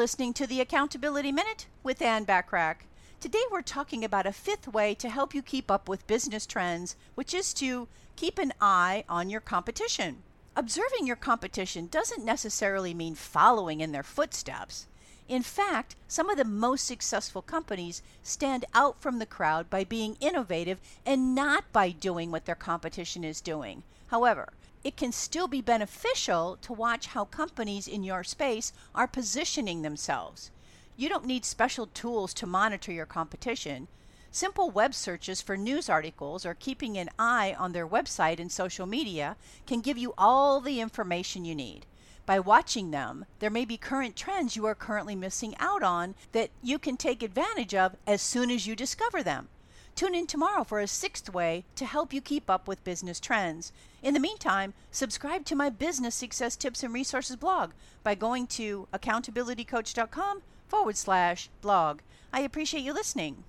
listening to the Accountability Minute with Ann Bachrach. Today we're talking about a fifth way to help you keep up with business trends, which is to keep an eye on your competition. Observing your competition doesn't necessarily mean following in their footsteps. In fact, some of the most successful companies stand out from the crowd by being innovative and not by doing what their competition is doing. However, it can still be beneficial to watch how companies in your space are positioning themselves. You don't need special tools to monitor your competition. Simple web searches for news articles or keeping an eye on their website and social media can give you all the information you need. By watching them, there may be current trends you are currently missing out on that you can take advantage of as soon as you discover them. Tune in tomorrow for a sixth way to help you keep up with business trends. In the meantime, subscribe to my business success tips and resources blog by going to accountabilitycoach.com forward slash blog. I appreciate you listening.